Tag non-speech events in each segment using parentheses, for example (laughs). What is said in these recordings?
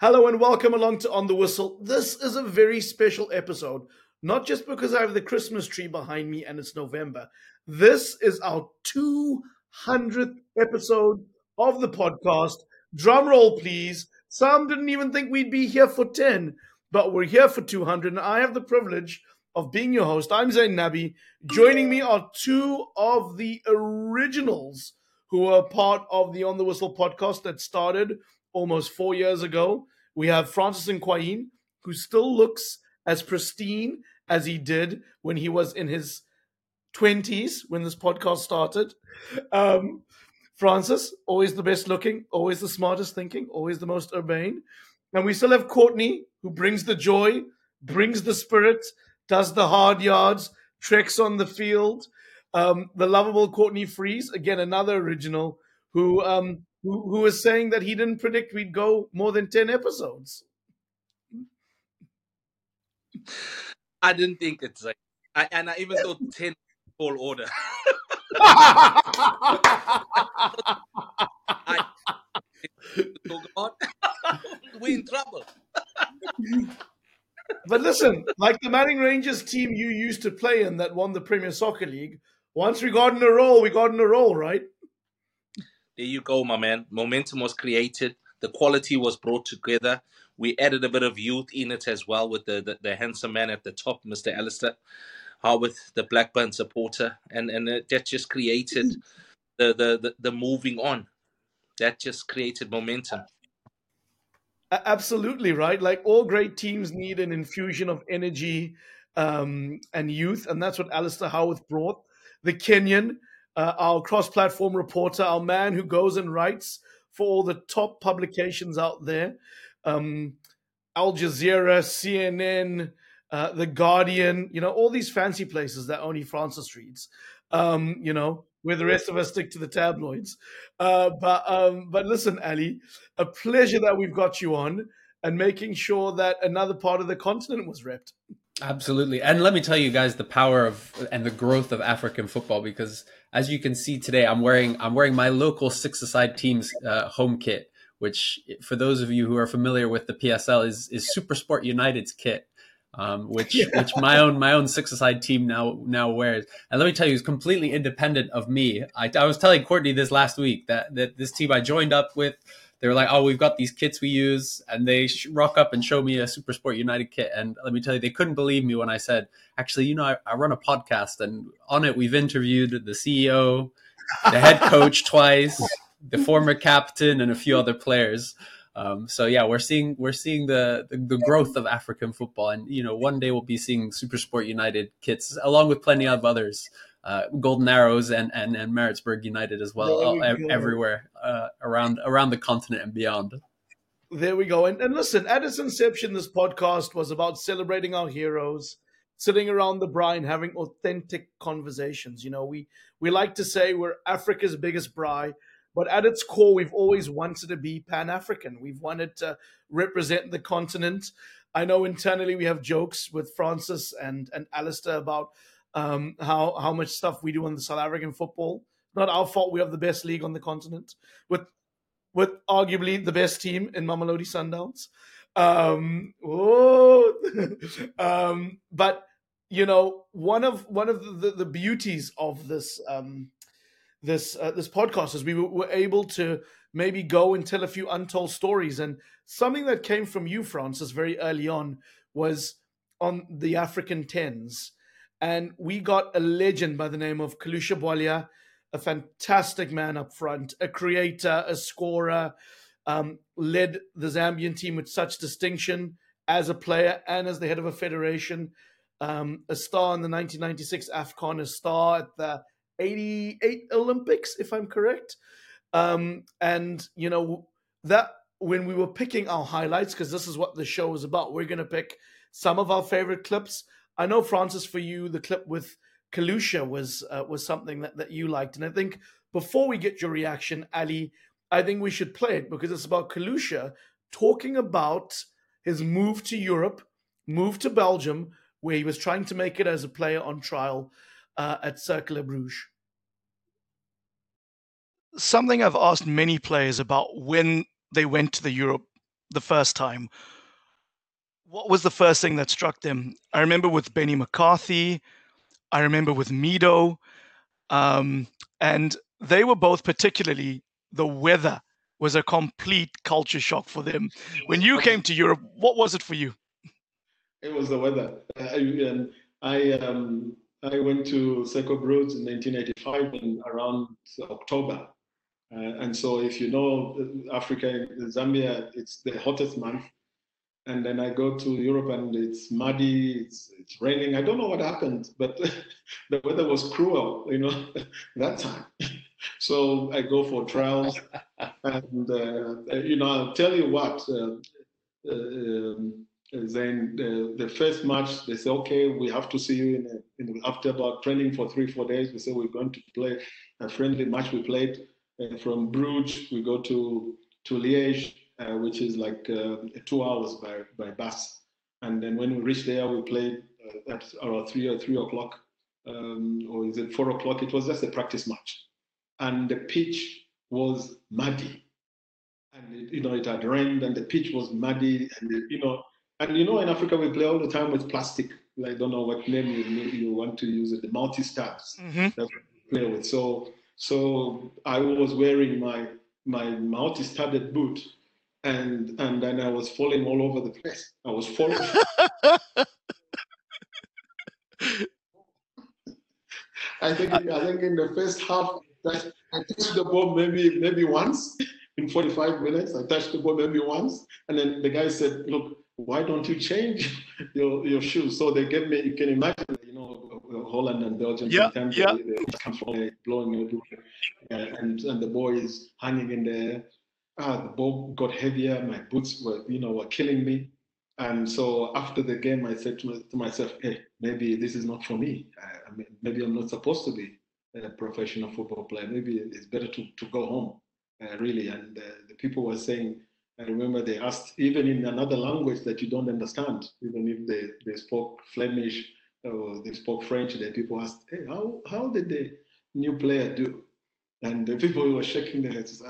Hello and welcome along to On the Whistle. This is a very special episode, not just because I have the Christmas tree behind me and it's November. This is our 200th episode of the podcast. Drum roll, please. Some didn't even think we'd be here for 10, but we're here for 200, and I have the privilege of being your host. I'm Zayn Nabbi. Joining me are two of the originals who were part of the On the Whistle podcast that started almost four years ago. We have Francis Nkwain, who still looks as pristine as he did when he was in his 20s when this podcast started. Um, Francis, always the best looking, always the smartest thinking, always the most urbane. And we still have Courtney, who brings the joy, brings the spirit, does the hard yards, treks on the field. Um, the lovable Courtney Freese, again, another original who um, who, who was saying that he didn't predict we'd go more than 10 episodes. I didn't think it's like, I, and I even thought (laughs) 10 full order. (laughs) I, (laughs) we in trouble. but listen, like the Manning Rangers team you used to play in that won the Premier Soccer League, once we got in a roll, we got in a roll, right? There you go, my man. Momentum was created. The quality was brought together. We added a bit of youth in it as well with the, the, the handsome man at the top, Mr. Alasdair Howorth, the Blackburn supporter. And and that just created (laughs) the, the, the, the moving on. That just created momentum. Absolutely right. Like all great teams need an infusion of energy um, and youth, and that's what Alasdair Howorth brought. The Kenyan, uh, our cross-platform reporter, our man who goes and writes for all the top publications out there, um, Al Jazeera, CNN, uh, The Guardian, you know, all these fancy places that only Francis reads, um, you know, where the rest of us stick to the tabloids. Uh, but um, but listen, Ali, a pleasure that we've got you on and making sure that another part of the continent was ripped. Absolutely. And let me tell you guys the power of and the growth of African football because as you can see today, I'm wearing I'm wearing my local six aside team's uh, home kit, which for those of you who are familiar with the PSL is is Super Sport United's kit. Um, which yeah. (laughs) which my own my own six aside team now now wears. And let me tell you, it's completely independent of me. I, I was telling Courtney this last week that that this team I joined up with they were like, "Oh, we've got these kits we use," and they sh- rock up and show me a Super Sport United kit. And let me tell you, they couldn't believe me when I said, "Actually, you know, I, I run a podcast, and on it we've interviewed the CEO, the head (laughs) coach twice, the former captain, and a few other players." Um, so yeah, we're seeing we're seeing the, the, the growth of African football, and you know, one day we'll be seeing Super Sport United kits along with plenty of others uh, Golden Arrows and, and and Maritzburg United as well, we everywhere uh, around around the continent and beyond. There we go. And, and listen, at its inception, this podcast was about celebrating our heroes, sitting around the braai, having authentic conversations. You know, we we like to say we're Africa's biggest braai, but at its core, we've always wanted to be Pan African. We've wanted to represent the continent. I know internally we have jokes with Francis and and Alasdair about um, how how much stuff we do on the South African football. Not our fault. We have the best league on the continent with with arguably the best team in Mamelodi Sundowns. Um, oh, (laughs) um, but you know, one of one of the, the beauties of this um, this uh, this podcast is we were, were able to maybe go and tell a few untold stories. And something that came from you, Francis, very early on was on the African tens and we got a legend by the name of Kalusha Bwalya, a fantastic man up front, a creator, a scorer, um, led the Zambian team with such distinction as a player and as the head of a federation. Um, a star in the 1996 AFCON, a star at the 88 Olympics, if I'm correct. Um, and, you know, that when we were picking our highlights, because this is what the show is about, we're going to pick some of our favorite clips I know Francis, for you, the clip with Kalusha was uh, was something that, that you liked, and I think before we get your reaction, Ali, I think we should play it because it's about Kalusha talking about his move to Europe, move to Belgium, where he was trying to make it as a player on trial uh, at Cercle Bruges. Something I've asked many players about when they went to the Europe the first time, what was the first thing that struck them? I remember with Benny McCarthy, I remember with Mido, um, and they were both particularly the weather was a complete culture shock for them. When you came to Europe, what was it for you? It was the weather. I, um, I, um, I went to Cercle Brugge in 1985 in around October. Uh, and so if you know Africa, Zambia, it's the hottest month and then I go to Europe and it's muddy, it's, it's raining. I don't know what happened, but (laughs) the weather was cruel, you know, (laughs) that time. (laughs) so I go for trials, and uh, you know, I'll tell you what. Uh, uh, um, then the, the, first match, they say, okay, we have to see you in, a, in after about training for three, four days. We say we're going to play a friendly match. We played uh, from Bruges. We go to to Liège uh, which is like uh, two hours by, by bus. And then when we reached there, we played uh, at around three or three o'clock, um, or is it four o'clock? It was just a practice match, and the pitch was muddy, and it, you know it had rained, and the pitch was muddy, and it, you know, and you know in Africa we play all the time with plastic. I don't know what name you, you want to use it, the multi stabs mm-hmm. that we play with. So so I was wearing my my multi-studded boot and and then I was falling all over the place. I was falling. (laughs) I think I think in the first half that I touched the ball maybe maybe once in 45 minutes. I touched the ball maybe once, and then the guy said, "Look, why don't you change (laughs) your your shoes?" So they gave me. You can imagine, you know, Holland and Belgium. Yeah, sometimes yeah. They, they come from blowing your uh, and and the boy is hanging in there ah, the ball got heavier. My boots were, you know, were killing me. And so after the game, I said to, to myself, hey, maybe this is not for me. I, I mean, maybe I'm not supposed to be a professional football player. Maybe it's better to, to go home, uh, really. And uh, the people were saying, I remember they asked, even in another language that you don't understand, even if they, they spoke Flemish or they spoke French, the people asked, hey, how, how did the new player do? And the people were shaking their heads,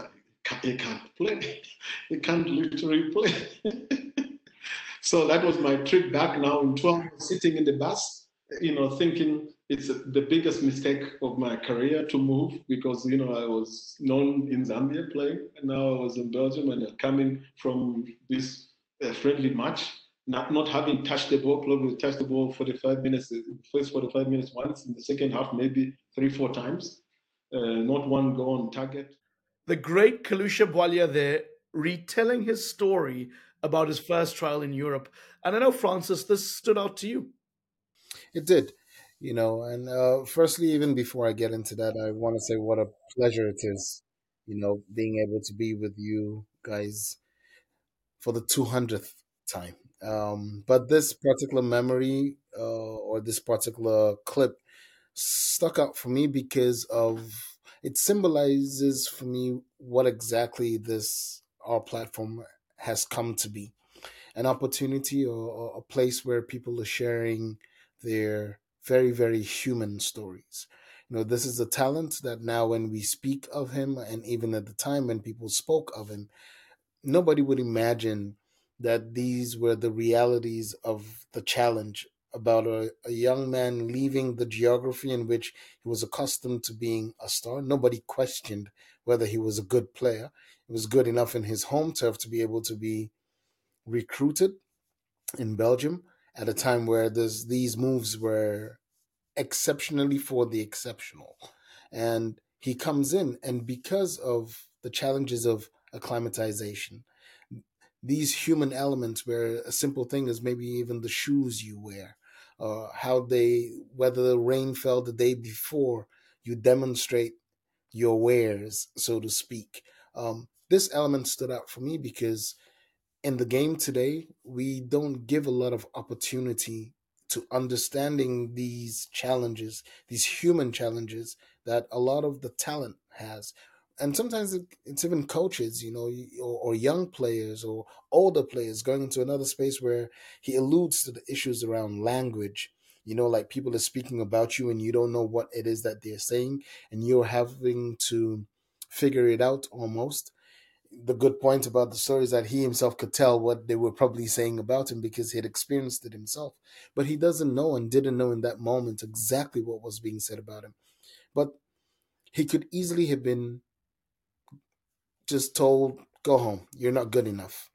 he can't play. (laughs) He can't literally play. (laughs) so that was my trip back now in 12, sitting in the bus, you know, thinking it's the biggest mistake of my career to move because, you know, I was known in Zambia playing and now I was in Belgium and coming from this uh, friendly match not, not having touched the ball, probably touched the ball 45 minutes, first 45 minutes once, in the second half, maybe three, four times. Uh, not one go on target the great Kalusha Bwalya there retelling his story about his first trial in Europe. And I know, Francis, this stood out to you. It did, you know. And uh, firstly, even before I get into that, I want to say what a pleasure it is, you know, being able to be with you guys for the 200th time. Um, but this particular memory uh, or this particular clip stuck out for me because of it symbolizes for me what exactly this our platform has come to be. An opportunity or, or, a place where people are sharing their very very human stories. You know this is a talent that now when we speak of him and even at the time when people spoke of him nobody would imagine that these were the realities of the challenge about a, a young man leaving the geography in which he was accustomed to being a star. Nobody questioned whether he was a good player. He was good enough in his home turf to be able to be recruited in Belgium at a time where these moves were exceptionally for the exceptional. And he comes in, and because of the challenges of acclimatization, these human elements where a simple thing is maybe even the shoes you wear uh, how they whether the rain fell the day before you demonstrate your wares so to speak. Um, this element stood out for me because in the game today we don't give a lot of opportunity to understanding these challenges these human challenges that a lot of the talent has and sometimes it's even coaches, you know, or, or, young players or older players going into another space where he alludes to the issues around language. You know, like people are speaking about you and you don't know what it is that they're saying, and you're having to figure it out almost. the good point about the story is that he himself could tell what they were probably saying about him because he had experienced it himself. But he doesn't know and didn't know in that moment exactly what was being said about him. But he could easily have been just told, go home, you're not good enough.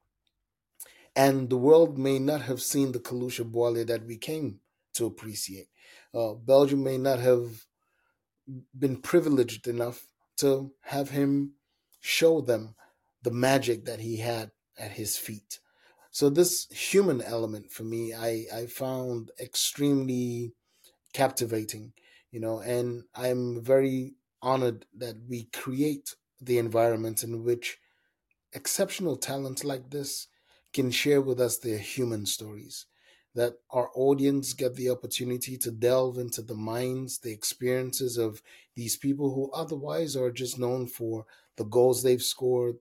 And the world may not have seen the Kalusha Bwalya that we came to appreciate. Uh, Belgium may not have been privileged enough to have him show them the magic that he had at his feet. So this human element for me, I, I found extremely captivating, you know, and I'm very honored that we create the environment in which exceptional talent like this can share with us their human stories that our audience get the opportunity to delve into the minds, the experiences of these people who otherwise are just known for the goals they've scored,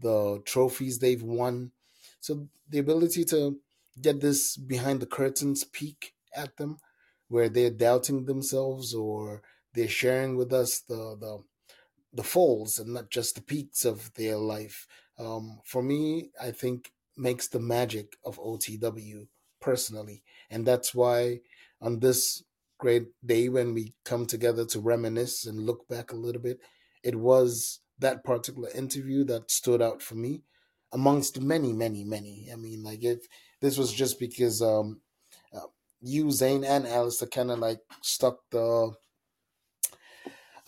the trophies they've won. So the ability to get this behind the curtains peek at them, where they're doubting themselves or they're sharing with us the the the falls and not just the peaks of their life. Um, for me, I think makes the magic of OTW personally. And that's why on this great day when we come together to reminisce and look back a little bit, it was that particular interview that stood out for me amongst many, many, many. I mean, like if this was just because um, uh, you, Zayn, and Alasdair kind of like stuck the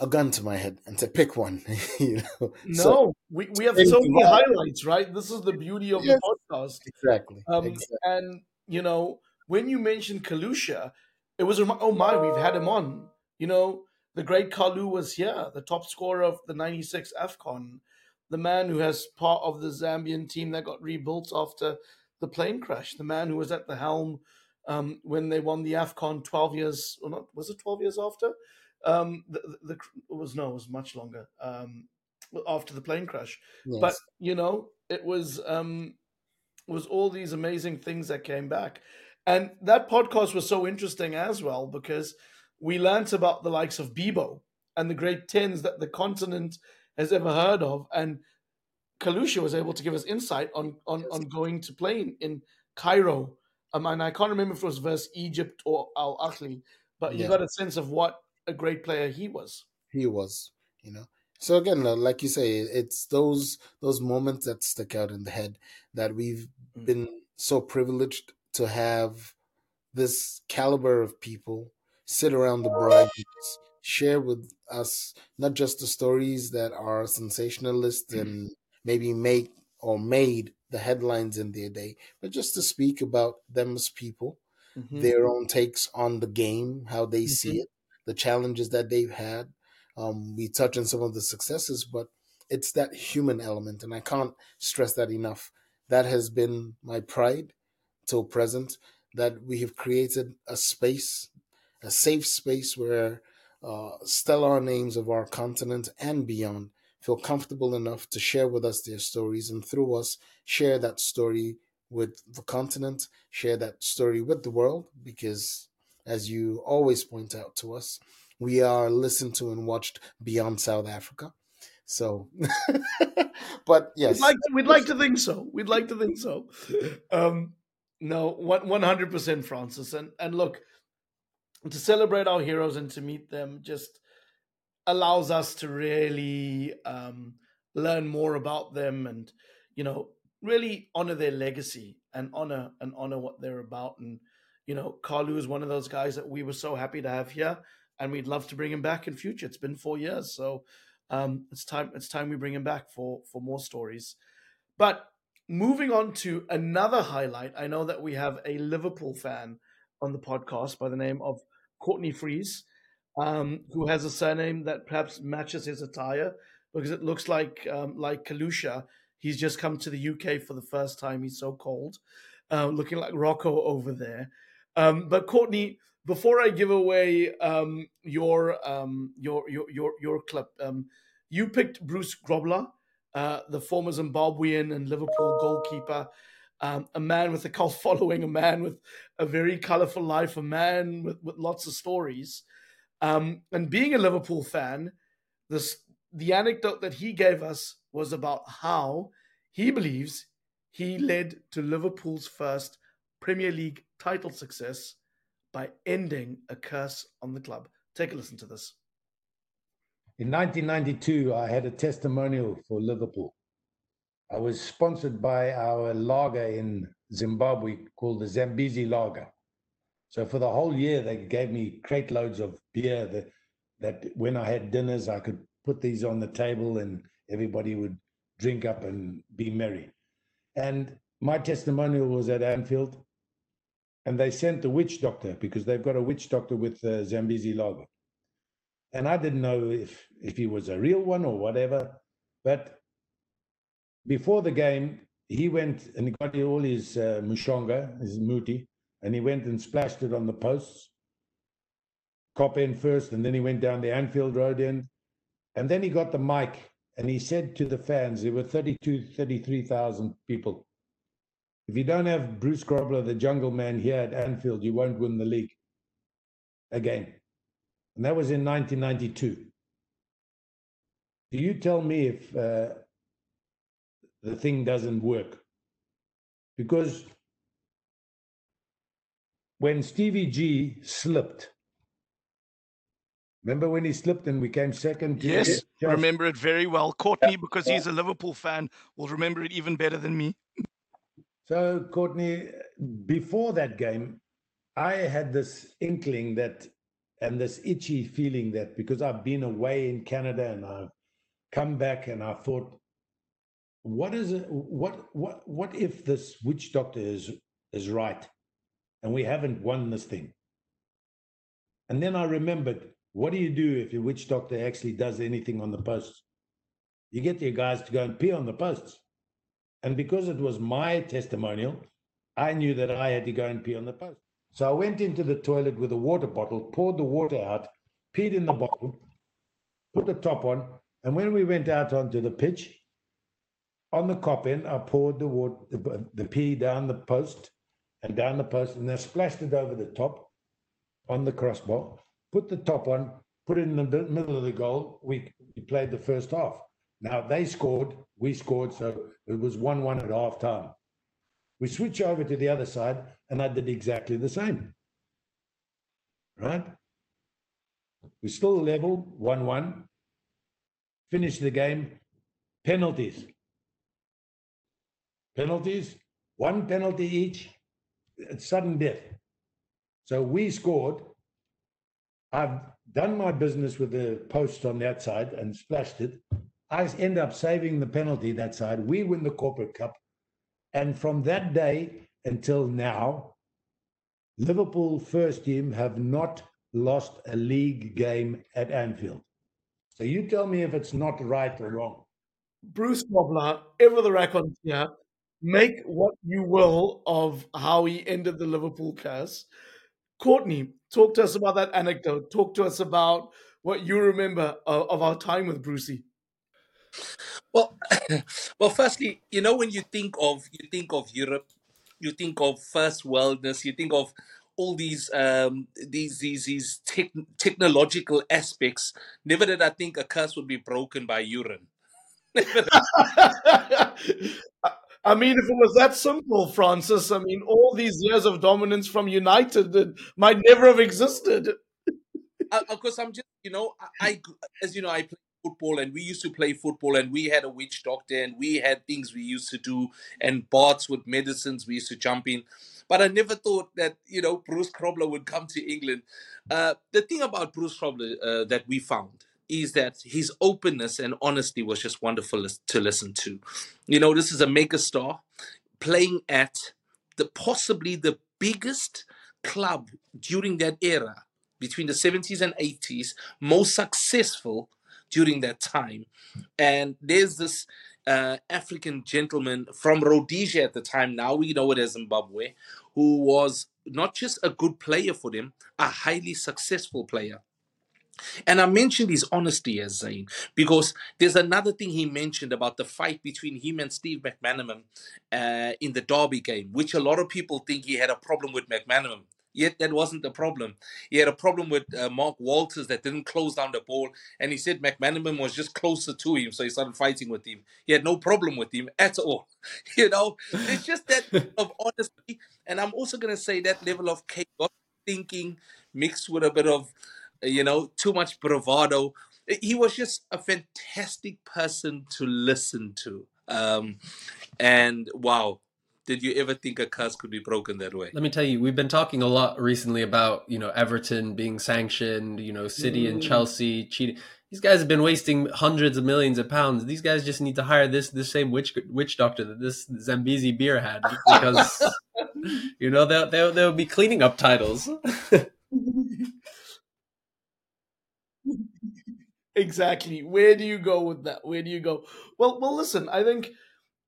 a gun to my head and to pick one. (laughs) you know? No, so, we, we have so many highlights, right? This is the beauty of yes, the podcast. Exactly. Um, exactly. And you know, when you mentioned Kalusha, it was oh my, we've had him on. You know, the great Kalu was here, the top scorer of the '96 Afcon, the man who has part of the Zambian team that got rebuilt after the plane crash, the man who was at the helm um, when they won the Afcon 12 years, or not, was it 12 years after? Um, the, the, was no, it was much longer um, after the plane crash. Yes. But you know, it was um, was all these amazing things that came back. And that podcast was so interesting as well because we learnt about the likes of Bibo and the great tens that the continent has ever heard of. And Kalusha was able to give us insight on on, on going to play in, Cairo. Um, and I can't remember if it was versus Egypt or Al Ahly, but you got a sense of what a great player he was. He was, you know. So again, like you say, it's those those moments that stick out in the head that we've mm. been so privileged to have this caliber of people sit around the braai, share with us not just the stories that are sensationalist mm. and maybe make or made the headlines in their day, but just to speak about them as people, mm-hmm. their own takes on the game, how they mm-hmm. see it, the challenges that they've had, um, we touch on some of the successes, but it's that human element, and I can't stress that enough. That has been my pride till present. That we have created a space, a safe space where uh, stellar names of our continent and beyond feel comfortable enough to share with us their stories, and through us share that story with the continent, share that story with the world, because as you always point out to us, we are listened to and watched beyond South Africa. So, (laughs) but yes, we'd like, to, we'd like to think so. We'd like to think so. Um, no, one hundred percent, Francis. And and look, to celebrate our heroes and to meet them just allows us to really um, learn more about them and you know really honor their legacy and honor and honor what they're about and you know Kalu is one of those guys that we were so happy to have here and we'd love to bring him back in future. It's been four years, so um, it's time. It's time we bring him back for for more stories. But moving on to another highlight, I know that we have a Liverpool fan on the podcast by the name of Courtney Freese, um, who has a surname that perhaps matches his attire because it looks like um, like Kalusha. He's just come to the UK for the first time. He's so cold, uh, looking like Rocco over there. Um, but Courtney, before I give away um, your, um, your your your your clip, um, you picked Bruce Grobbelaar, uh, the former Zimbabwean and Liverpool goalkeeper, um, a man with a cult (laughs) following, a man with a very colourful life, a man with, with lots of stories. And being a Liverpool fan, this the anecdote that he gave us was about how he believes he led to Liverpool's first Premier League title success by ending a curse on the club. Take a listen to this. In 1992, I had a testimonial for Liverpool. I was sponsored by our lager in Zimbabwe called the Zambezi Lager. So for the whole year, they gave me crate loads of beer that, that when I had dinners, I could put these on the table and everybody would drink up and be merry. And my testimonial was at Anfield, and they sent the witch doctor because they've got a witch doctor with uh, Zambezi Lager. And I didn't know if, if he was a real one or whatever. But before the game, he went and he got all his uh, mushonga, his muti, and he went and splashed it on the posts. Kop end first, and then he went down the Anfield Road end. And then he got the mic and he said to the fans, there were 32, 33,000 people. If you don't have Bruce Grobbelaar, the jungle man here at Anfield, you won't win the league again. And that was in 1992. Do you tell me if uh, the thing doesn't work? Because when Stevie G slipped, remember when he slipped and we came second? Yes, Chelsea? remember it very well. Courtney, because he's a Liverpool fan, will remember it even better than me. So, Courtney, before that game, I had this inkling that, and this itchy feeling that because I've been away in Canada and I've come back and I thought, what is it? What what what if this witch doctor is is right, and we haven't won this thing? And then I remembered, what do you do if your witch doctor actually does anything on the posts? You get your guys to go and pee on the posts. And because it was my testimonial, I knew that I had to go and pee on the post. So I went into the toilet with a water bottle, poured the water out, peed in the bottle, put the top on, and when we went out onto the pitch, on the end, I poured the water, the, the pee down the post and down the post, and I splashed it over the top on the crossbar, put the top on, put it in the middle of the goal. We, we played the first half. Now they scored, we scored, so it was 1 1 at half time. We switch over to the other side, and I did exactly the same. Right? We're still level 1 1. Finish the game. Penalties. Penalties, one penalty each, sudden death. So we scored. I've done my business with the post on that side and splashed it. I end up saving the penalty that side. We win the corporate cup. And from that day until now, Liverpool first team have not lost a league game at Anfield. So you tell me if it's not right or wrong. Bruce Grobbelaar, ever the here, make what you will of how he ended the Liverpool curse. Courtney, talk to us about that anecdote. Talk to us about what you remember of, of our time with Brucey. Well, (coughs) well, firstly, you know when you think of you think of Europe, you think of first worldness, you think of all these um, these these these tech, technological aspects. Never did I think a curse would be broken by urine. (laughs) I mean, if it was that simple, Francis, I mean, all these years of dominance from United might never have existed. Of course, I'm just, you know, I, I as you know, I play football and we used to play football and we had a witch doctor and we had things we used to do and baths with medicines we used to jump in. But I never thought that, you know, Bruce Grobbelaar would come to England. Uh, the thing about Bruce Grobbelaar uh, that we found is that his openness and honesty was just wonderful to listen to. You know, this is a mega star playing at the possibly the biggest club during that era between the 70s and 80s, most successful during that time. And there's this uh, African gentleman from Rhodesia at the time, now we know it as Zimbabwe, who was not just a good player for them, a highly successful player. And I mentioned his honesty as Zayn because there's another thing he mentioned about the fight between him and Steve McManaman uh, in the Derby game, which a lot of people think he had a problem with McManaman. Yet that wasn't the problem. He had a problem with uh, Mark Walters that didn't close down the ball, and he said McManaman was just closer to him, so he started fighting with him. He had no problem with him at all. (laughs) You know, it's just that (laughs) of honesty, and I'm also going to say that level of chaos thinking mixed with a bit of, you know, too much bravado. He was just a fantastic person to listen to. Um, and wow, did you ever think a curse could be broken that way? Let me tell you, we've been talking a lot recently about you know Everton being sanctioned, you know City and mm. Chelsea cheating. These guys have been wasting hundreds of millions of pounds. These guys just need to hire this this same witch witch doctor that this Zambezi beer had because (laughs) you know they'll they'll, they'll be cleaning up titles. (laughs) exactly. Where do you go with that? Where do you go? Well, well, listen. I think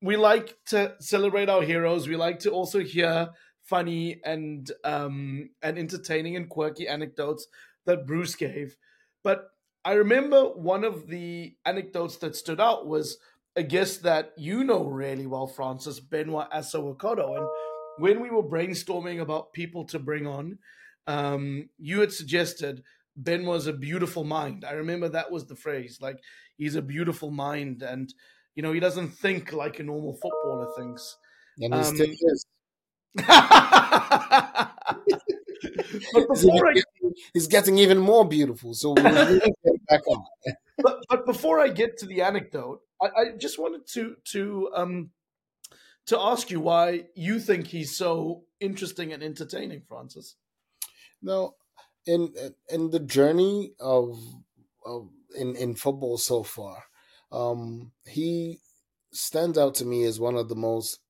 we like to celebrate our heroes. We like to also hear funny and um, and entertaining and quirky anecdotes that Bruce gave. But I remember one of the anecdotes that stood out was a guest that you know really well, Francis Benoit Assou-Ekotto. And when we were brainstorming about people to bring on, um, you had suggested Ben was a beautiful mind. I remember that was the phrase. Like he's a beautiful mind, and you know, he doesn't think like a normal footballer thinks. And he still Um, is. (laughs) but He's, before I, getting, he's getting even more beautiful. So we'll (laughs) back on. but, but before I get to the anecdote, I, I just wanted to to um to ask you why you think he's so interesting and entertaining, Francis. No, in in the journey of, of in in football so far, um, he stands out to me as one of the most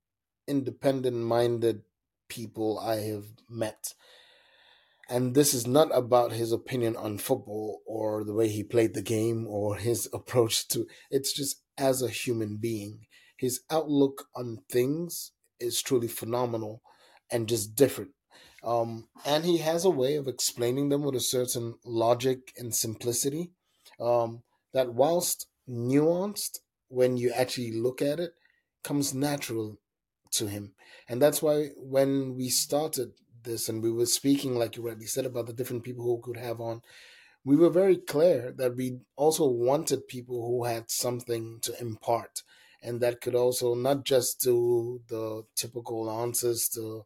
independent minded people I have met. And this is not about his opinion on football or the way he played the game or his (laughs) approach to it's just as a human being. His outlook on things is truly phenomenal and just different. Um, and he has a way of explaining them with a certain logic and simplicity um, that, whilst nuanced, when you actually look at it, comes natural to him. And that's why when we started this and we were speaking, like you rightly said, about the different people who could have on, we were very clear that we also wanted people who had something to impart and that could also not just do the typical answers to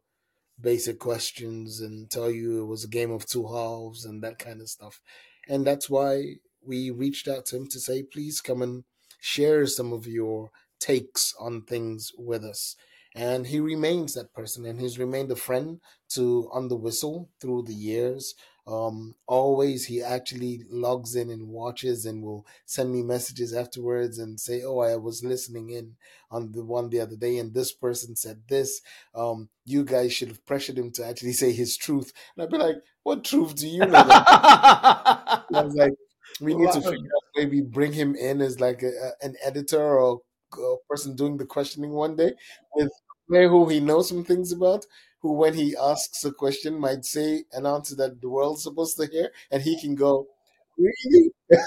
basic questions and tell you it was a game of two halves and that kind of stuff. And that's why we reached out to him to say, please come and share some of your takes on things with us. And he remains that person and he's remained a friend to On the Whistle through the years. Um, always he actually logs in and watches and will send me messages afterwards and say, Oh, I was listening in on the one the other day and this person said this. Um, you guys should have pressured him to actually say his truth. And I'd be like, What truth do you know? (laughs) I was like, we need to figure out maybe bring him in as like a, a- an editor or a person doing the questioning one day with who he knows some things about, who when he asks a question might say an answer that the world's supposed to hear, and he can go, really? (laughs)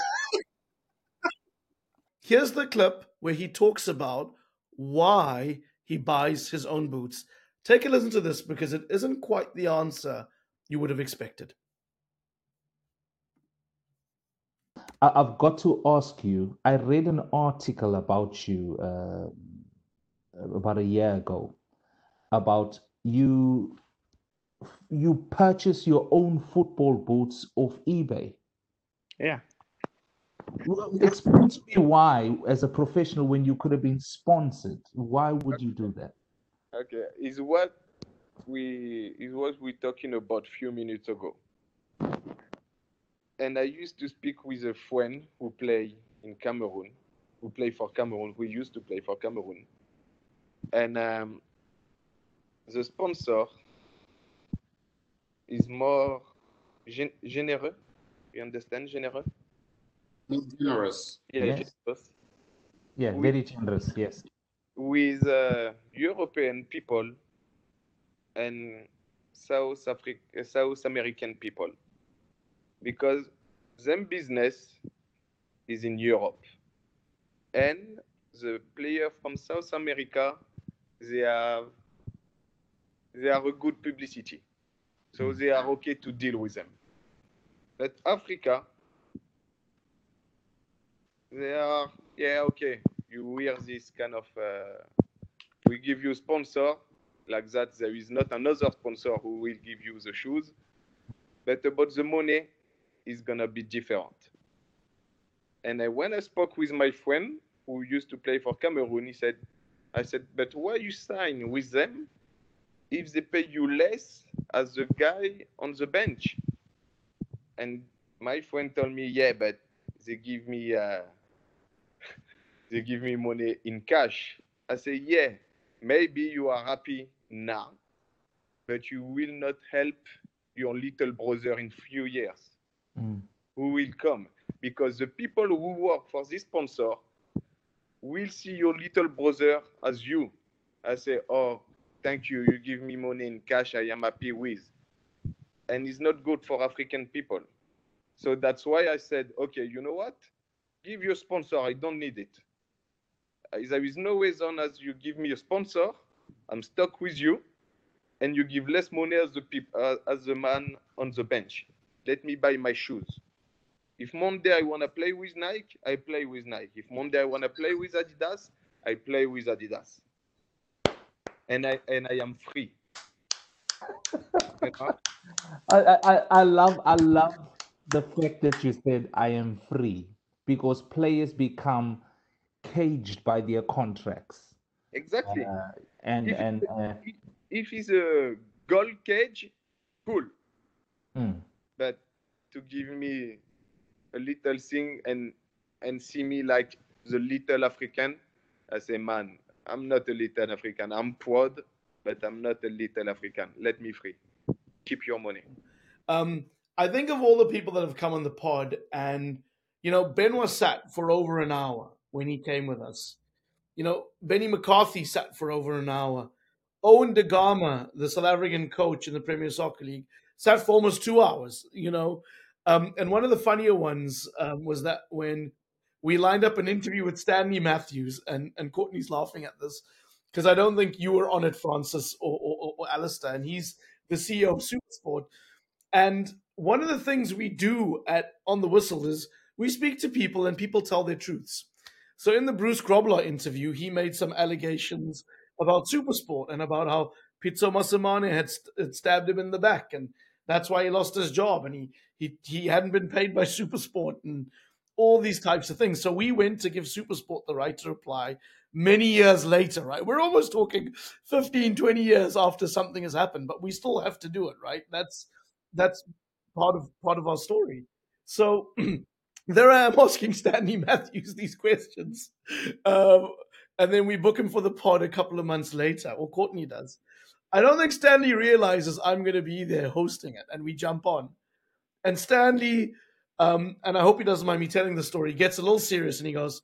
Here's the clip where he talks about why he buys his own boots. Take a listen to this because it isn't quite the answer you would have expected. I- I've got to ask you. I read an article about you uh, about a year ago about you. You purchase your own football boots off eBay. Yeah. Well, Explain to me why, as a professional, when you could have been sponsored, why would you do that? Okay. Is what we is what we're talking about a few minutes ago. And I used to speak with a friend who play in Cameroon, who play for Cameroon, who used to play for Cameroon. And um, the sponsor is more gen- generous. You understand generous? Generous. Yeah, Yes. generous. Yeah, We- very generous. Yes. with uh, European people and South Africa, South American people, because them business is in Europe, and the player from South America, they have they are a good publicity. So they are okay to deal with them. But Africa, they are, yeah, okay. You wear this kind of, uh, we give you sponsor like that. There is not another sponsor who will give you the shoes. But about the money, is gonna be different. And I, when I spoke with my friend who used to play for Cameroon, he said, I said, but why you sign with them if they pay you less as the guy on the bench? And my friend told me, yeah, but they give me uh, (laughs) they give me money in cash. I say, yeah, maybe you are happy now, but you will not help your little brother in few years Who will come because the people who work for this sponsor will see your little brother as you. I say, oh, thank you, you give me money in cash, I am happy with. And it's not good for African people. So that's why I said, okay, you know what? Give your sponsor, I don't need it. Uh, There is no reason as you give me a sponsor, I'm stuck with you, and you give less money as the uh, as the man on the bench. Let me buy my shoes. If Monday I want to play with Nike, I play with Nike. If Monday I want to play with Adidas, I play with Adidas. And I and I am free. You know? (laughs) I, I, I- love I love the fact that you said I am free because players become caged by their contracts. Exactly. Uh, and If- and uh, If it's a gold cage, cool. mm, But to give me a little thing and and see me like the little African, I say, man, I'm not a little African. I'm proud, but I'm not a little African. Let me free. Keep your money. Um, I think of all the people that have come on the pod, and you know, Ben was sat for over an hour when he came with us. You know, Benny McCarthy sat for over an hour. Owen Da Gama, the South African coach in the Premier Soccer League, sat for almost two hours. You know, um, and one of the funnier ones um, was that when we lined up an interview with Stanley Matthews, and and Courtney's laughing at this because I don't think you were on it, Francis or, or, or Alasdair, and he's the CEO of Supersport. And one of the things we do at On the Whistle is we speak to people and people tell their truths. So in the Bruce Grobbelaar interview, he made some allegations about Supersport and about how Pitso Mosimane had, st- had stabbed him in the back, and that's why he lost his job, and he he he hadn't been paid by (laughs) Supersport and all these types of things. So we went to give Supersport the right to reply many years later, right? We're almost talking 15, 20 years after something has happened, but we still have to do it, right? That's that's part of part of our story. So (clears throat) there I am asking (laughs) Stanley Matthews these questions. Um, and then we book him for the pod a couple of months later, or Courtney does. I don't think Stanley realizes I'm going to be there hosting it, and we jump on. And Stanley, um, and I hope he doesn't mind me telling the story, gets a little serious and he goes,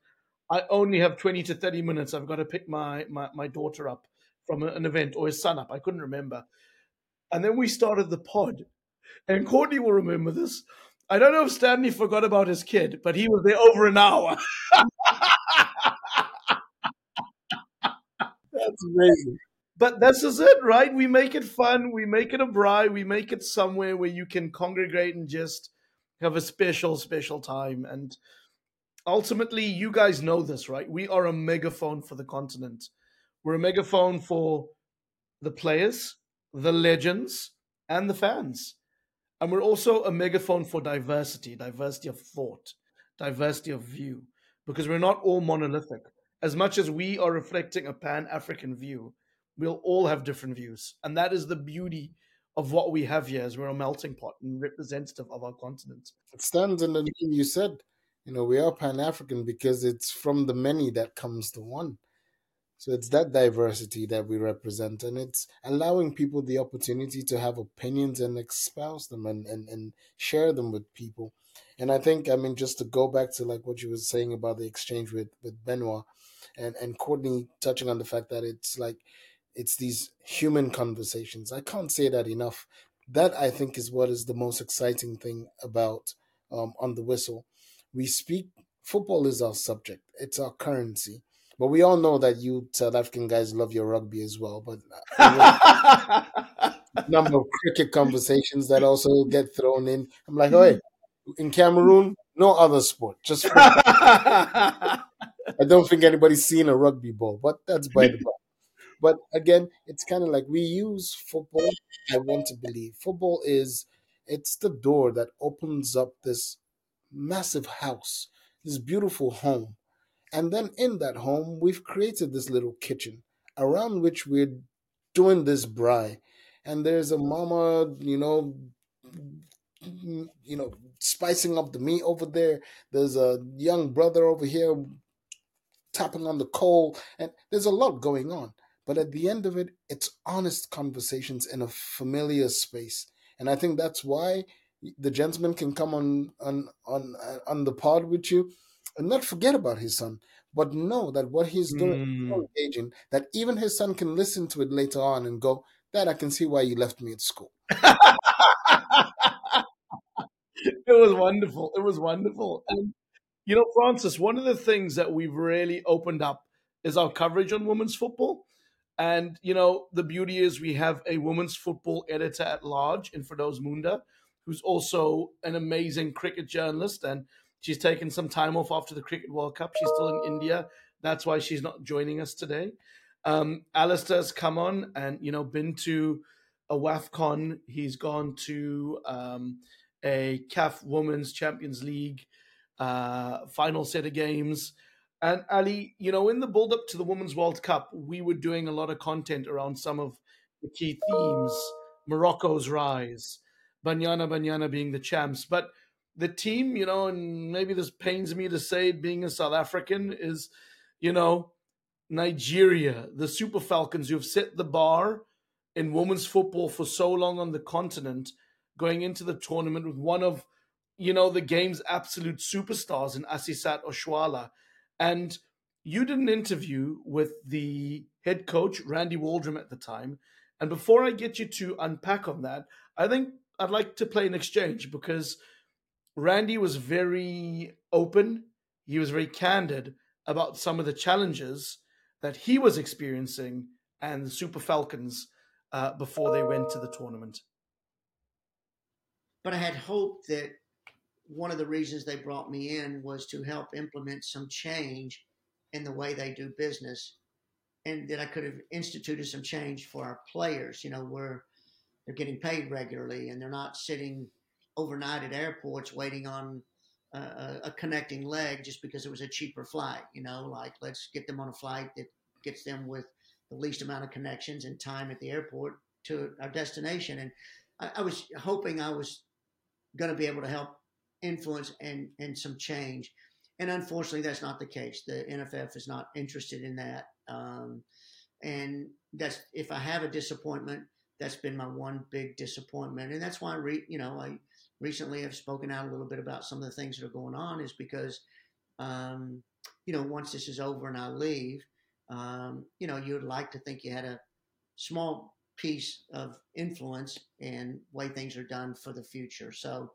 I only have 20 to 30 minutes. I've got to pick my, my, my daughter up from an event or his son up. I couldn't remember. And then we started the pod. And Courtney will remember this. I don't know if Stanley forgot about his kid, but he was there over an hour. (laughs) That's amazing. But this is it, right? We make it fun. We make it a braai. We make it somewhere where you can congregate and just have a special, special time. And ultimately, you guys know this, right? We are a megaphone for the continent. We're a megaphone for the players, the legends, and the fans. And we're also a megaphone for diversity, diversity of thought, diversity of view, because we're not all monolithic. As much as we are reflecting a pan African view, we'll all have different views. And that is the beauty of what we have here, as we're a melting pot and representative of our continent. It stands in the name you said. You know, we are Pan African because it's from the many that comes the one. So it's that diversity that we represent, and it's allowing people the opportunity to have opinions and espouse them and, and, and share them with people. And I think, I mean, just to go back to like what you were saying about the exchange with, with Benoit and, and Courtney touching on the fact that it's like, it's these human conversations. I can't say that enough. That I think is what is the most exciting thing about um, on the whistle. We speak, football is our subject, it's our currency. But we all know that you South African guys love your rugby as well. But uh, (laughs) number of cricket conversations that also get thrown in. I'm like, oh, hey, in Cameroon, no other sport, just. (laughs) I don't think anybody's seen a rugby ball, but that's by the by. But again, it's kind of like we use football. I want to believe football is it's the door that opens up this massive house, this beautiful home. And then in that home, we've created this little kitchen around which we're doing this braai. And there's a mama, you know, you know, spicing up the meat over there. There's a young brother over here tapping on the coal, and there's a lot going on. But at the end of it, it's honest conversations in a familiar space, and I think that's why the gentleman can come on on on uh, on the pod with you and not forget about his son, but know that what he's doing is so Mm. engaging that even his son can listen to it later on and go, "Dad, I can see why you left me at school." (laughs) it was wonderful. It was wonderful. And you know, Francis, one of the things that we've really opened up is our coverage on women's football. And you know, the beauty is we have a women's football editor at large in Firdose Moonda, who's also an amazing cricket journalist. And she's taken some time off after the Cricket World Cup. She's still in India. That's why she's not joining us today. Um, Alasdair's come on and you know been to a WAFCON. He's gone to um, a CAF Women's Champions League uh, final set of games. And Ali, you know, in the build up to the Women's World Cup, we were doing a lot of content around some of the key themes Morocco's rise, Banyana Banyana being the champs. But the team, you know, and maybe this pains me to say it being a South African, is, you know, Nigeria, the Super Falcons, who've set the bar in women's football for so long on the continent, going into the tournament with one of, you know, the game's absolute superstars in Asisat Oshoala. And you did an interview with the head coach, Randy Waldrum, at the time. And before I get you to unpack on that, I think I'd like to play an exchange because Randy was very open. He was very candid about some of the challenges that he was experiencing and the Super Falcons uh, before they went to the tournament. but I had hoped that one of the reasons they brought me in was to help implement some change in the way they do business, and that I could have instituted some change for our players. You know, where they're getting paid regularly and they're not sitting overnight at airports waiting on a, a, a connecting leg just because it was a cheaper flight. You know, like let's get them on a flight that gets them with the least amount of connections and time at the airport to our destination. And I, I was hoping I was going to be able to help influence and and some change. And unfortunately, that's not the case. The NFF is not interested in that. Um, and that's if I have a disappointment, that's been my one big disappointment. And that's why, I re, you know, I recently have spoken out a little bit about some of the things that are going on, is because, um, you know, once this is over and I leave, um, you know, you would like to think you had a small piece of influence in way things are done for the future. So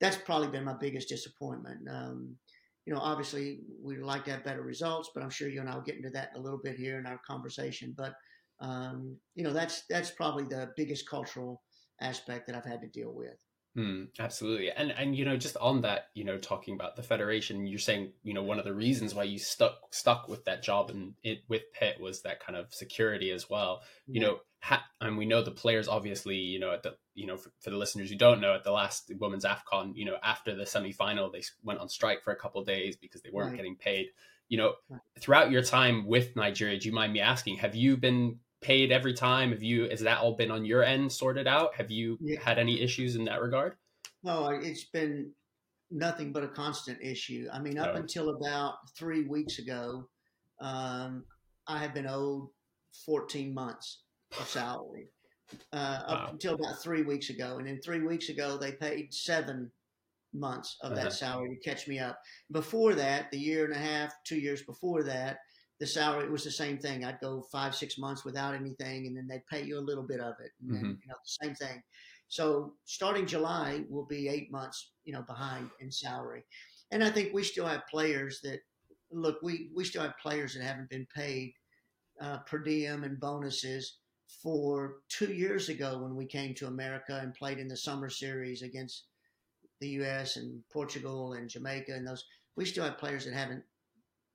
that's probably been my biggest disappointment. Um, you know, obviously we'd like to have better results, but I'm sure you and I will get into that in a little bit here in our conversation. But um, you know, that's that's probably the biggest cultural aspect that I've had to deal with. Hmm, absolutely. And and you know, just on that, you know, talking about the federation, you're saying, you know, one of the reasons why you stuck stuck with that job and it with Pitt was that kind of security as well. You know, ha- and we know the players obviously, you know, at the you know, for, for the listeners who don't know, at the last women's AFCON, you know, after the semi-final, they went on strike for a couple of days because they weren't Right. getting paid. You know, throughout your time with Nigeria, do you mind me asking, have you been paid every time? Have you has that all been on your end sorted out? Have you Yeah. had any issues in that regard? No, it's been nothing but a constant issue. I mean, up Oh. until about three weeks ago, um, I have been owed 14 months of (sighs) salary. Uh, up until about three weeks ago, and then three weeks ago they paid seven months of Uh-huh. that salary to catch me up. Before that, the year and a half, two years before that, the salary was the same thing. I'd go five, six months without anything, and then they'd pay you a little bit of it, and then Mhm. you know the same thing. So starting July, we'll be eight months, you know, behind in salary, and I think we still have players that look. We we still have players that haven't been paid uh, per diem and bonuses for two years ago when we came to America and played in the summer series against the U.S. and Portugal and Jamaica and those, we still have players that haven't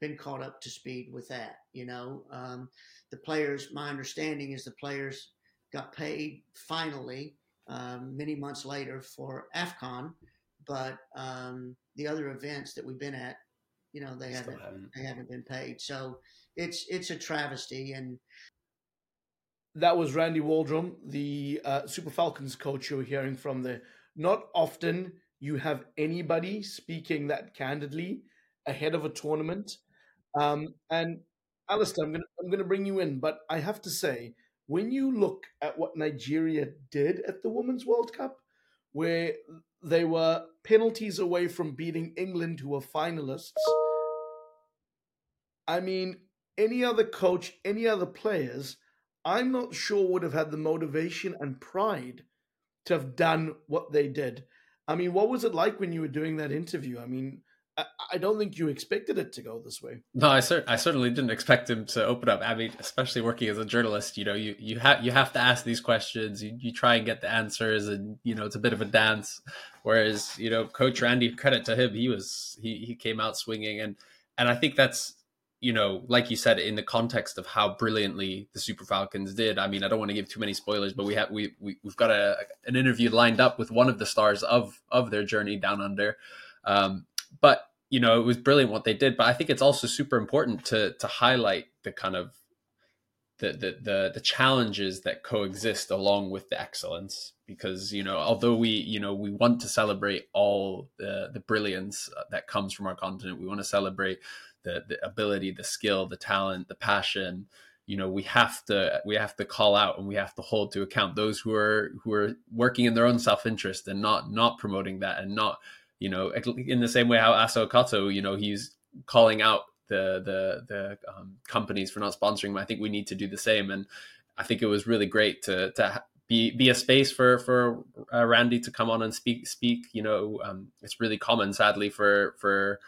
been caught up to speed with that. You know, um, the players. My understanding is the players got paid finally um, many months later for AFCON, but um, the other events that we've been at, you know, they haven't, haven't they haven't been paid. So it's it's a travesty and. That was Randy Waldrum, the uh, Super Falcons coach you were hearing from there. Not often you have anybody speaking that candidly ahead of a tournament. Um, and Alasdair, I'm going I'm going to bring you in, but I have to say, when you look at what Nigeria did at the Women's World Cup, where they were penalties away from beating England, who were finalists. I mean, any other coach, any other players, I'm not sure would have had the motivation and pride to have done what they did. I mean, what was it like when you were doing that interview? I mean, I don't think you expected it to go this way. No, I, cer- I certainly didn't expect him to open up. I mean, especially working as a journalist, you know, you, you have you have to ask these questions. You, you try and get the answers, and you know, it's a bit of a dance. Whereas, you know, Coach Randy, credit to him, he was he he came out swinging, and and I think that's you know, like you said, in the context of how brilliantly the Super Falcons did. I mean, I don't want to give too many spoilers, but we have we, we we've got a an interview lined up with one of the stars of of their journey down under. Um, but you know, it was brilliant what they did. But I think it's also super important to to highlight the kind of the the the, the challenges that coexist along with the excellence. Because you know, although we you know we want to celebrate all the the brilliance that comes from our continent, we want to celebrate the the ability, the skill, the talent, the passion you know we have to we have to call out and we have to hold to account those who are who are working in their own self-interest and not not promoting that and not you know, in the same way how Assou-Ekotto, you know, he's calling out the the the um, companies for not sponsoring him. I think we need to do the same, and I think it was really great to to be be a space for for uh, Randy to come on and speak speak. You know, um, it's really common, sadly, for for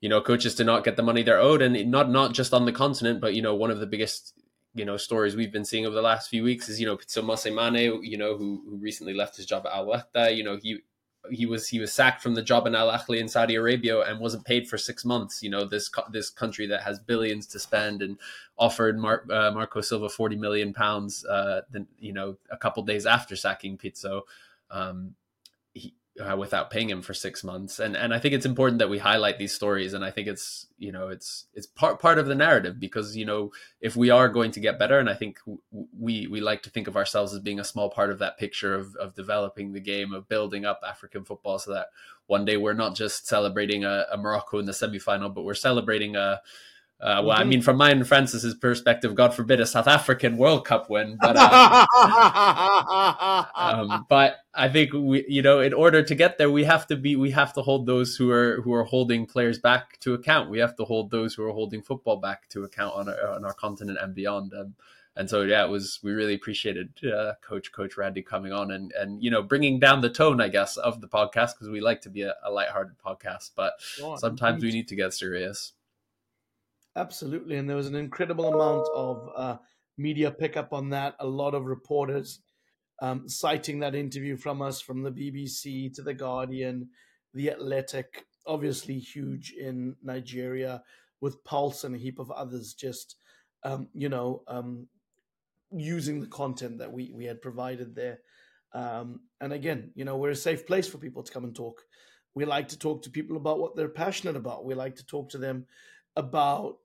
you know coaches to not get the money they're owed, and not not just on the continent, but you know, one of the biggest you know stories we've been seeing over the last few weeks is you know Pitso Mosimane, you know who who recently left his job at Al. You know he he was he was sacked from the job in Al Ahly in Saudi Arabia and wasn't paid for six months. You know this this country that has billions to spend and offered Mar- uh, Marco Silva forty million pounds. Uh, then you know a couple days after sacking Pitso, um, uh, without paying him for six months. And and I think it's important that we highlight these stories. And I think it's you know it's it's part part of the narrative because you know if we are going to get better, and I think we we like to think of ourselves as being a small part of that picture of of developing the game of building up African football, so that one day we're not just celebrating a, a Morocco in the semifinal, but we're celebrating a uh, well, mm-hmm. I mean, from mine and Francis's perspective, God forbid a South African World Cup win, but uh, (laughs) um, but I think we, you know, in order to get there, we have to be, we have to hold those who are who are holding players back to account. We have to hold those who are holding football back to account on our, on our continent and beyond. Um, and so, yeah, it was. We really appreciated uh, Coach Coach Randy coming on and and you know bringing down the tone, I guess, of the podcast because we like to be a, a lighthearted podcast, but sometimes we need to get serious. Absolutely, and there was an incredible amount of uh, media pickup on that. A lot of reporters um, citing that interview from us, from the BBC to the Guardian, the Athletic, obviously huge in Nigeria, with Pulse and a heap of others. Just um, you know, um, using the content that we we had provided there. Um, and again, you know, we're a safe place for people to come and talk. We like to talk to people about what they're passionate about. We like to talk to them about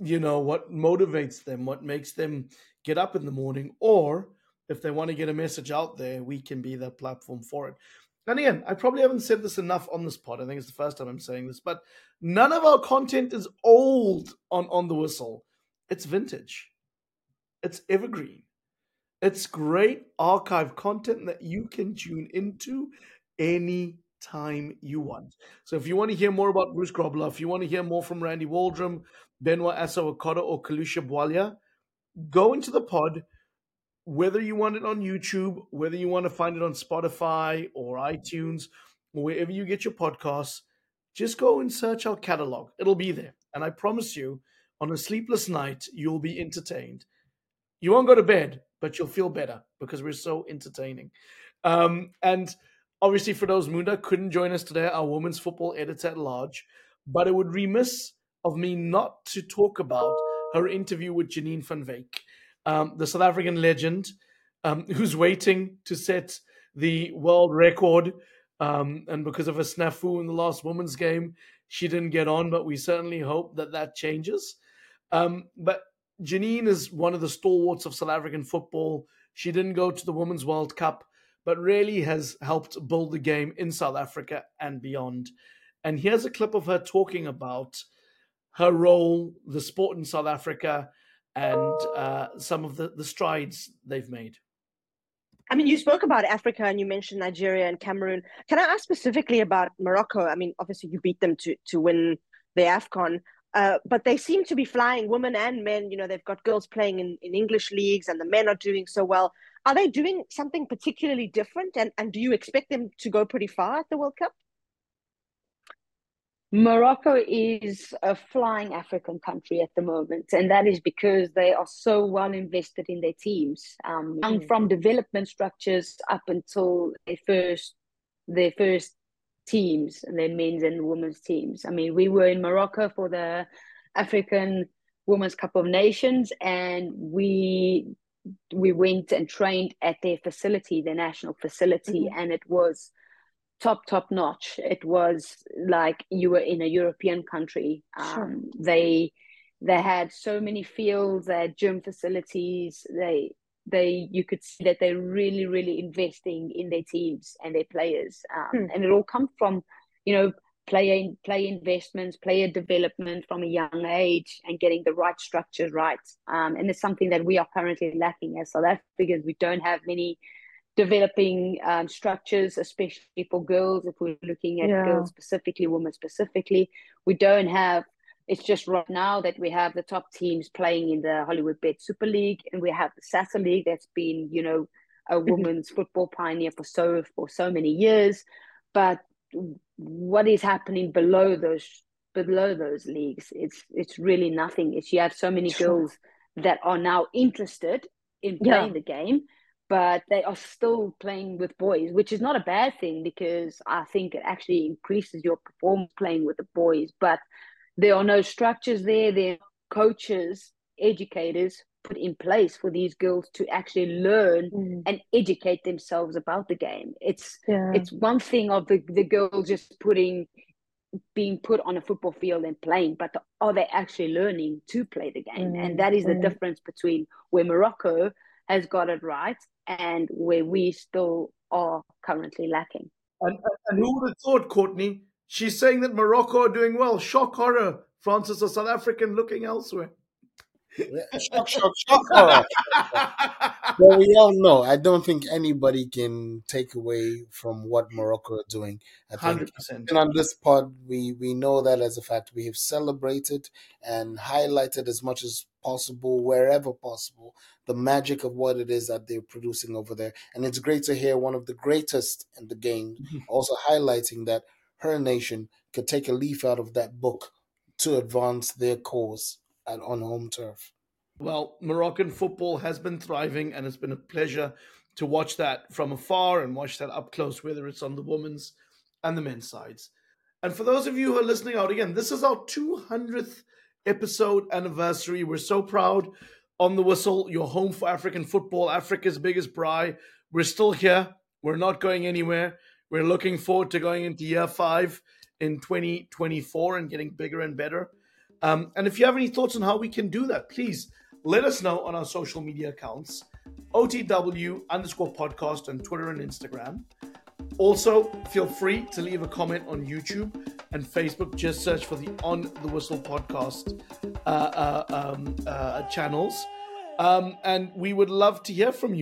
you know what motivates them what makes them get up in the morning or if they want to get a message out there we can be that platform for it. And again i probably haven't said this enough on this pod i think it's the first time i'm saying this but none of our content is old on on the whistle. It's vintage. It's evergreen. It's great archive content that you can tune into any time you want. So if you want to hear more about Bruce Grobbelaar, if you want to hear more from Randy Waldrum, Benoit Assou-Ekotto, or Kalusha Bwalya, go into the pod, whether you want it on YouTube, whether you want to find it on Spotify or iTunes, or wherever you get your podcasts, just go and search our catalog. It'll be there. And I promise you, on a sleepless night, you'll be entertained. You won't go to bed, but you'll feel better because we're so entertaining. Um, and obviously, Firdose Moonda couldn't join us today, our women's football editor at large, but it would remiss of me not to talk about her interview with Janine van Wyk, um, the South African legend um, (laughs) who's waiting to set the world record. Um, and because of a snafu in the last women's game, she didn't get on, but we certainly hope that that changes. Um, but Janine is one of the stalwarts of South African football. She didn't go to the Women's World Cup, but really has helped build the game in South Africa and beyond. And here's a clip of her talking about her role, the sport in South Africa, and uh, some of the, the strides they've made. I mean, you spoke about Africa and you mentioned Nigeria and Cameroon. Can I ask specifically about Morocco? I mean, obviously you beat them to to win the AFCON, uh, but they seem to be flying, women and men. You know, they've got girls playing in, in English leagues and the men are doing so well. Are they doing something particularly different? And, and do you expect them to go pretty far at the World Cup? Morocco is a flying African country at the moment, and that is because they are so well invested in their teams, um, mm. from development structures up until their first their first teams, their men's and women's teams. I mean, we were in Morocco for the African Women's Cup of Nations, and we we went and trained at their facility, their national facility, mm-hmm. and it was top top notch. It was like you were in a european country. Sure. um, they they had so many fields they had gym facilities they they you could see that they're really really investing in their teams and their players. Um, hmm. and it all comes from you know player play investments player development from a young age and getting the right structures right. Um, and it's something that we are currently lacking as south africans. We don't have many developing um, structures, especially for girls. If we're looking at yeah. girls specifically, women specifically, we don't have. It's just right now that we have the top teams playing in the Hollywood Bet Super League, and we have the Sasol League that's been, you know, a mm-hmm. women's football pioneer for so for so many years. But what is happening below those below those leagues? It's it's really nothing. It's you have so many girls that are now interested in playing yeah. the game but they are still playing with boys, which is not a bad thing because I think it actually increases your performance playing with the boys. But there are no structures there. There are coaches, educators put in place for these girls to actually learn mm. and educate themselves about the game. It's yeah. it's one thing of the, the girls just putting being put on a football field and playing, but are they actually learning to play the game? Mm. And that is the mm. difference between where Morocco has got it right and where we still are currently lacking. And, and who would have thought, Courtney? She's saying that Morocco are doing well. Shock horror. Francis, a South African looking elsewhere. Shock, shock, shock well, we all know. I don't think anybody can take away from what Morocco are doing. Hundred percent. And on this pod, we we know that as a fact. We have celebrated and highlighted as much as possible, wherever possible, the magic of what it is that they're producing over there. And it's great to hear one of the greatest in the game mm-hmm. also highlighting that her nation could take a leaf out of that book to advance their cause at, on home turf. Well, Moroccan football has been thriving, and it's been a pleasure to watch that from afar and watch that up close, whether it's on the women's and the men's sides. And for those of you who are listening out again, this is our 200th episode anniversary. We're so proud. On the whistle, your home for African football, Africa's biggest braai. We're still here. We're not going anywhere. We're looking forward to going into year five in 2024 and getting bigger and better. Um, and if you have any thoughts on how we can do that, please let us know on our social media accounts OTW underscore podcast on Twitter and Instagram. Also, feel free to leave a comment on YouTube and Facebook. Just search for the On the Whistle podcast uh, uh, um, uh, channels. Um, and we would love to hear from you.